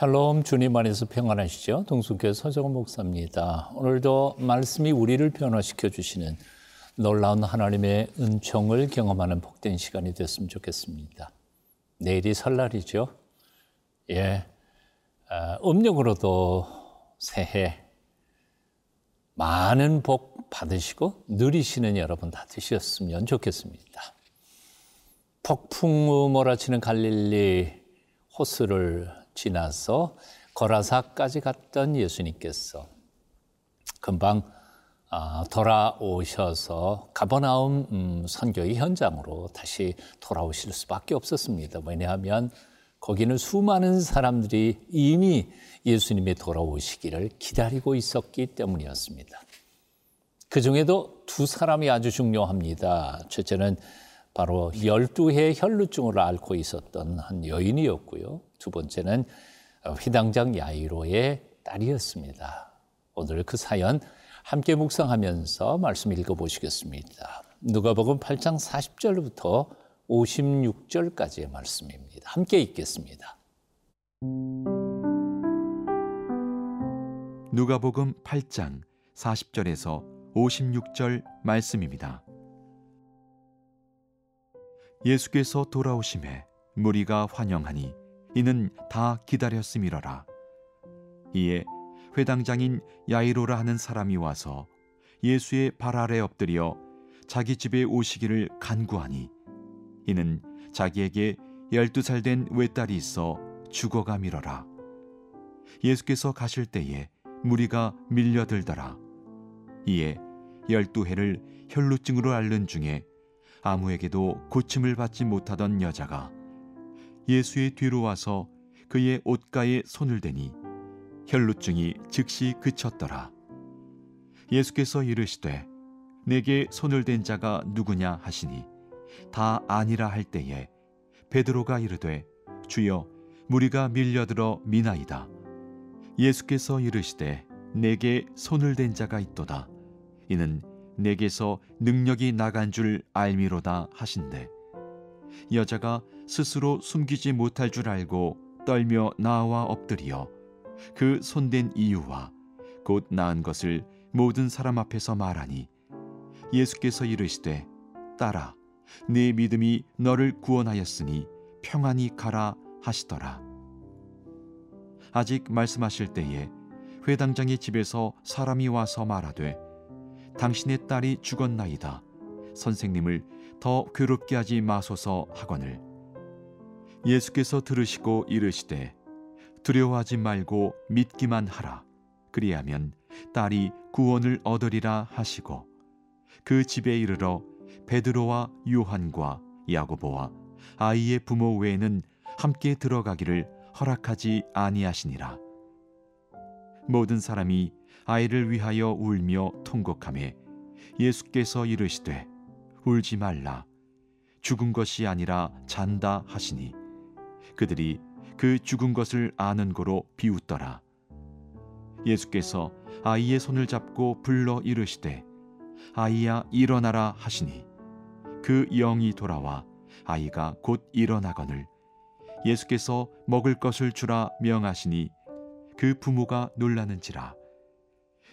샬롬 주님 안에서 평안하시죠? 동순교회 서정원 목사입니다. 오늘도 말씀이 우리를 변화시켜 주시는 놀라운 하나님의 은총을 경험하는 복된 시간이 됐으면 좋겠습니다. 내일이 설날이죠. 예, 아, 음력으로도 새해 많은 복 받으시고 누리시는 여러분 다 되셨으면 좋겠습니다. 폭풍우 몰아치는 갈릴리 호수를 지나서 거라사까지 갔던 예수님께서 금방 아, 돌아오셔서 가버나움 음, 선교의 현장으로 다시 돌아오실 수밖에 없었습니다. 왜냐하면 거기는 수많은 사람들이 이미 예수님의 돌아오시기를 기다리고 있었기 때문이었습니다. 그 중에도 두 사람이 아주 중요합니다. 첫째는 바로 12해 혈루증을 앓고 있었던 한 여인이었고요. 두 번째는 휘당장 야이로의 딸이었습니다. 오늘 그 사연 함께 묵상하면서 말씀 읽어보시겠습니다. 누가복음 8장 40절부터 56절까지의 말씀입니다. 함께 읽겠습니다. 누가복음 8장 40절에서 56절 말씀입니다. 예수께서 돌아오심에 무리가 환영하니 이는 다 기다렸음이러라. 이에 회당장인 야이로라 하는 사람이 와서 예수의 발 아래 엎드려 자기 집에 오시기를 간구하니 이는 자기에게 열두 살 된 외딸이 있어 죽어가미러라. 예수께서 가실 때에 무리가 밀려들더라. 이에 열두 해를 혈루증으로 앓는 중에 아무에게도 고침을 받지 못하던 여자가 예수의 뒤로 와서 그의 옷가에 손을 대니 혈루증이 즉시 그쳤더라. 예수께서 이르시되 내게 손을 댄 자가 누구냐 하시니 다 아니라 할 때에 베드로가 이르되 주여 무리가 밀려들어 미나이다. 예수께서 이르시되 내게 손을 댄 자가 있도다. 이는 내게서 능력이 나간 줄 알미로다 하신대. 여자가 스스로 숨기지 못할 줄 알고 떨며 나와 엎드리어 그 손댄 이유와 곧 나은 것을 모든 사람 앞에서 말하니 예수께서 이르시되 딸아 네 믿음이 너를 구원하였으니 평안히 가라 하시더라 아직 말씀하실 때에 회당장의 집에서 사람이 와서 말하되 당신의 딸이 죽었나이다. 선생님을 더 괴롭게 하지 마소서 하거늘 예수께서 들으시고 이르시되 두려워하지 말고 믿기만 하라. 그리하면 딸이 구원을 얻으리라 하시고 그 집에 이르러 베드로와 요한과 야고보와 아이의 부모 외에는 함께 들어가기를 허락하지 아니하시니라. 모든 사람이 아이를 위하여 울며 통곡하며 예수께서 이르시되 울지 말라. 죽은 것이 아니라 잔다 하시니 그들이 그 죽은 것을 아는 고로 비웃더라. 예수께서 아이의 손을 잡고 불러 이르시되 아이야 일어나라 하시니 그 영이 돌아와 아이가 곧 일어나거늘 예수께서 먹을 것을 주라 명하시니 그 부모가 놀라는지라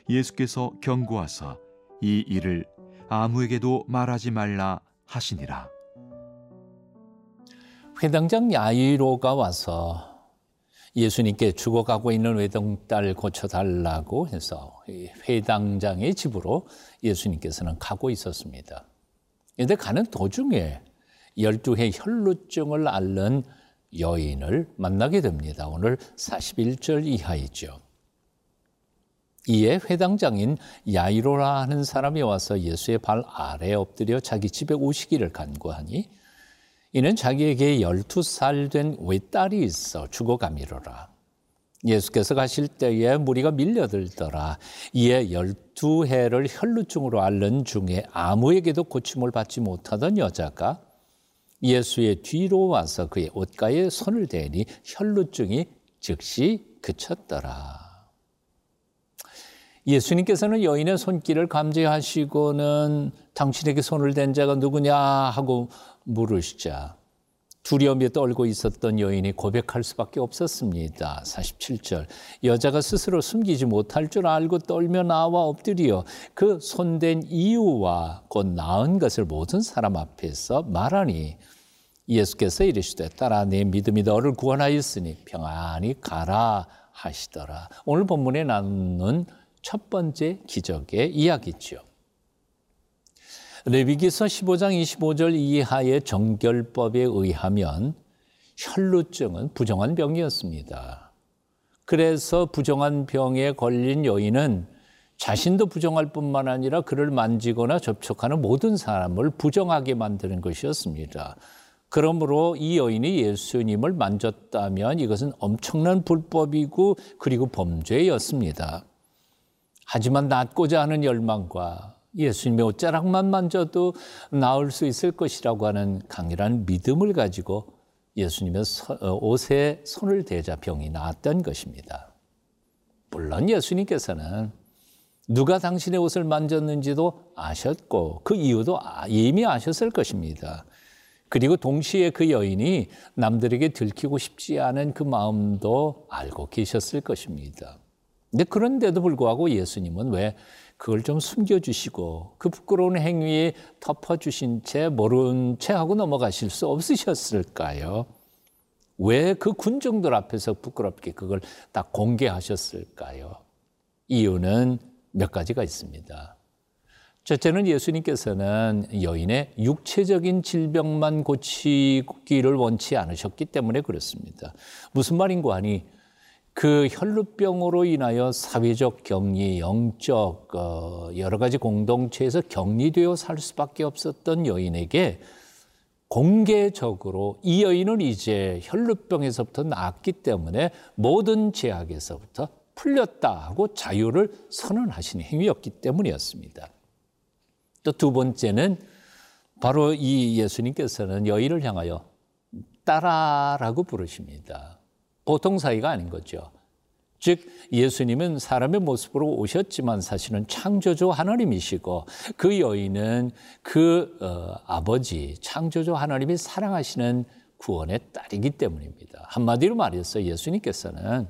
예수께서 경고하사 이 일을 아무에게도 말하지 말라 하시니라. 회당장 야이로가 와서 예수님께 죽어가고 있는 외동딸 고쳐달라고 해서 회당장의 집으로 예수님께서는 가고 있었습니다. 그런데 가는 도중에 12해 혈루증을 앓는 여인을 만나게 됩니다. 오늘 41절 이하이죠. 이에 회당장인 야이로라 하는 사람이 와서 예수의 발 아래 엎드려 자기 집에 오시기를 간구하니 이는 자기에게 열두 살 된 외딸이 있어 죽어가미로라. 예수께서 가실 때에 무리가 밀려들더라. 이에 열두 해를 혈루증으로 앓는 중에 아무에게도 고침을 받지 못하던 여자가 예수의 뒤로 와서 그의 옷가에 손을 대니 혈루증이 즉시 그쳤더라. 예수님께서는 여인의 손길을 감지하시고는 당신에게 손을 댄 자가 누구냐 하고 물으시자 두려움에 떨고 있었던 여인이 고백할 수밖에 없었습니다. 47절. 여자가 스스로 숨기지 못할 줄 알고 떨며 나와 엎드려 그 손댄 이유와 곧 나은 것을 모든 사람 앞에서 말하니 예수께서 이르시되 따라 내 믿음이 너를 구원하였으니 평안히 가라 하시더라. 오늘 본문에 나누는 첫 번째 기적의 이야기죠. 레위기서 15장 25절 이하의 정결법에 의하면 혈루증은 부정한 병이었습니다. 그래서 부정한 병에 걸린 여인은 자신도 부정할 뿐만 아니라 그를 만지거나 접촉하는 모든 사람을 부정하게 만드는 것이었습니다. 그러므로 이 여인이 예수님을 만졌다면 이것은 엄청난 불법이고 그리고 범죄였습니다. 하지만 낫고자 하는 열망과 예수님의 옷자락만 만져도 나을 수 있을 것이라고 하는 강렬한 믿음을 가지고 예수님의 어, 옷에 손을 대자 병이 나았던 것입니다. 물론 예수님께서는 누가 당신의 옷을 만졌는지도 아셨고 그 이유도 아, 이미 아셨을 것입니다. 그리고 동시에 그 여인이 남들에게 들키고 싶지 않은 그 마음도 알고 계셨을 것입니다. 근데 그런데도 불구하고 예수님은 왜 그걸 좀 숨겨주시고 그 부끄러운 행위에 덮어주신 채 모른 채 하고 넘어가실 수 없으셨을까요? 왜 그 군중들 앞에서 부끄럽게 그걸 딱 공개하셨을까요? 이유는 몇 가지가 있습니다. 첫째는 예수님께서는 여인의 육체적인 질병만 고치기를 원치 않으셨기 때문에 그렇습니다. 무슨 말인고 하니 그 혈루병으로 인하여 사회적 격리, 영적 어, 여러 가지 공동체에서 격리되어 살 수밖에 없었던 여인에게 공개적으로 이 여인은 이제 혈루병에서부터 나았기 때문에 모든 제약에서부터 풀렸다 하고 자유를 선언하신 행위였기 때문이었습니다. 또 두 번째는 바로 이 예수님께서는 여인을 향하여 따라라고 부르십니다. 보통 사이가 아닌 거죠. 즉 예수님은 사람의 모습으로 오셨지만 사실은 창조주 하나님이시고 그 여인은 그 어, 아버지 창조주 하나님이 사랑하시는 구원의 딸이기 때문입니다. 한마디로 말해서 예수님께서는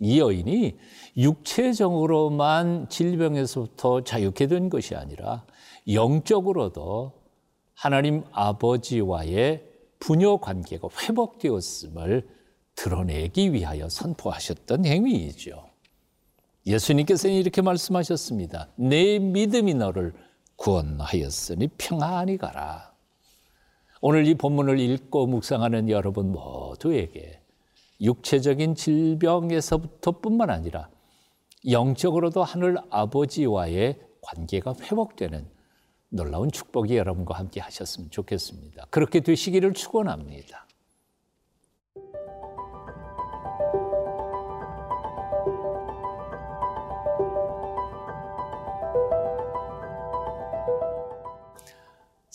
이 여인이 육체적으로만 질병에서부터 자유케 된 것이 아니라 영적으로도 하나님 아버지와의 부녀 관계가 회복되었음을 드러내기 위하여 선포하셨던 행위이죠. 예수님께서는 이렇게 말씀하셨습니다. 내 믿음이 너를 구원하였으니 평안히 가라. 오늘 이 본문을 읽고 묵상하는 여러분 모두에게 육체적인 질병에서부터 뿐만 아니라 영적으로도 하늘 아버지와의 관계가 회복되는 놀라운 축복이 여러분과 함께 하셨으면 좋겠습니다. 그렇게 되시기를 축원합니다.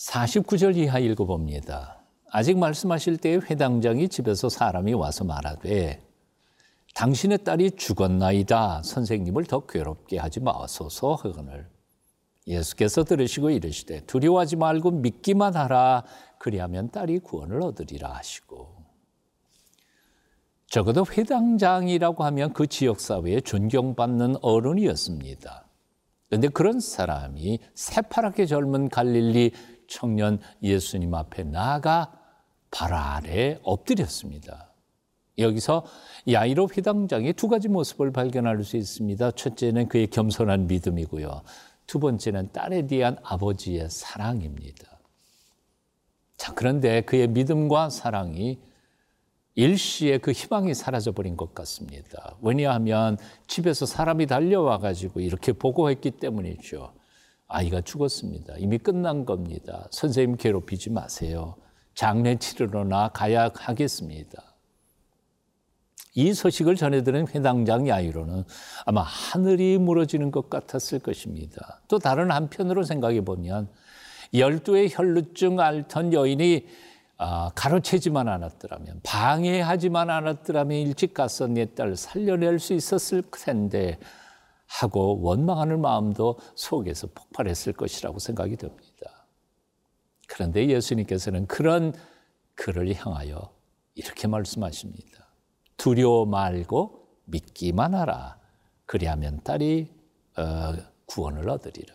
49절 이하 읽어봅니다. 아직 말씀하실 때에 회당장이 집에서 사람이 와서 말하되 당신의 딸이 죽었나이다. 선생님을 더 괴롭게 하지 마소서 하거늘. 예수께서 들으시고 이르시되 두려워하지 말고 믿기만 하라. 그리하면 딸이 구원을 얻으리라 하시고. 적어도 회당장이라고 하면 그 지역 사회에 존경받는 어른이었습니다. 그런데 그런 사람이 새파랗게 젊은 갈릴리 청년 예수님 앞에 나아가 발 아래 엎드렸습니다. 여기서 야이로 회당장의 두 가지 모습을 발견할 수 있습니다. 첫째는 그의 겸손한 믿음이고요. 두 번째는 딸에 대한 아버지의 사랑입니다. 자, 그런데 그의 믿음과 사랑이 일시에 그 희망이 사라져버린 것 같습니다. 왜냐하면 집에서 사람이 달려와 가지고 이렇게 보고했기 때문이죠. 아이가 죽었습니다. 이미 끝난 겁니다. 선생님 괴롭히지 마세요. 장례 치르러 나 가야 하겠습니다. 이 소식을 전해들은 회당장 야이로는 아마 하늘이 무너지는 것 같았을 것입니다. 또 다른 한편으로 생각해 보면 열두의 혈루증 앓던 여인이 아, 가로채지만 않았더라면 방해하지만 않았더라면 일찍 가서 내 딸 살려낼 수 있었을 텐데 하고 원망하는 마음도 속에서 폭발했을 것이라고 생각이 됩니다. 그런데 예수님께서는 그런 그를 향하여 이렇게 말씀하십니다. 두려워 말고 믿기만 하라. 그리하면 딸이 어, 구원을 얻으리라.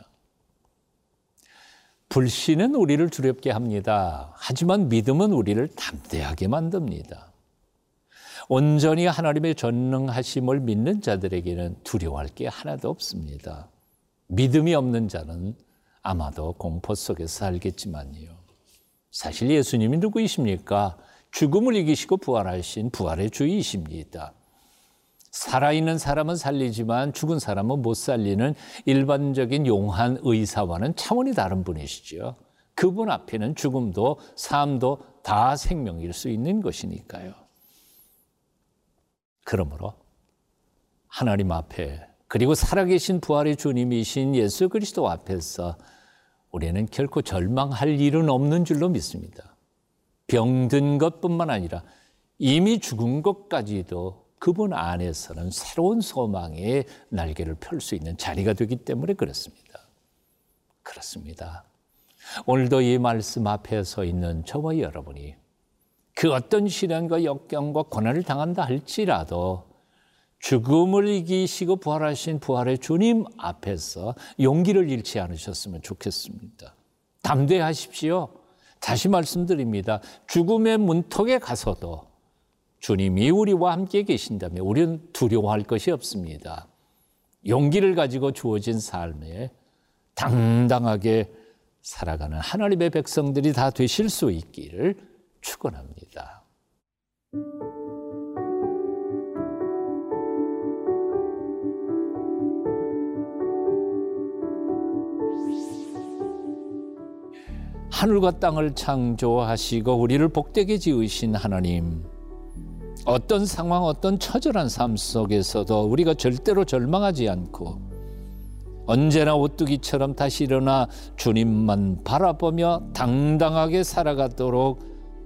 불신은 우리를 두렵게 합니다. 하지만 믿음은 우리를 담대하게 만듭니다. 온전히 하나님의 전능하심을 믿는 자들에게는 두려워할 게 하나도 없습니다. 믿음이 없는 자는 아마도 공포 속에서 살겠지만요. 사실 예수님이 누구이십니까? 죽음을 이기시고 부활하신 부활의 주이십니다. 살아있는 사람은 살리지만 죽은 사람은 못 살리는 일반적인 용한 의사와는 차원이 다른 분이시죠. 그분 앞에는 죽음도 삶도 다 생명일 수 있는 것이니까요. 그러므로 하나님 앞에 그리고 살아계신 부활의 주님이신 예수 그리스도 앞에서 우리는 결코 절망할 일은 없는 줄로 믿습니다. 병든 것뿐만 아니라 이미 죽은 것까지도 그분 안에서는 새로운 소망의 날개를 펼 수 있는 자리가 되기 때문에 그렇습니다. 그렇습니다. 오늘도 이 말씀 앞에 서 있는 저와 여러분이 그 어떤 시련과 역경과 고난을 당한다 할지라도 죽음을 이기시고 부활하신 부활의 주님 앞에서 용기를 잃지 않으셨으면 좋겠습니다. 담대하십시오. 다시 말씀드립니다. 죽음의 문턱에 가서도 주님이 우리와 함께 계신다면 우리는 두려워할 것이 없습니다. 용기를 가지고 주어진 삶에 당당하게 살아가는 하나님의 백성들이 다 되실 수 있기를 축원합니다. 하늘과 땅을 창조하시고 우리를 복되게 지으신 하나님. 어떤 상황, 어떤 처절한 삶 속에서도 우리가 절대로 절망하지 않고 언제나 오뚜기처럼 다시 일어나 주님만 바라보며 당당하게 살아가도록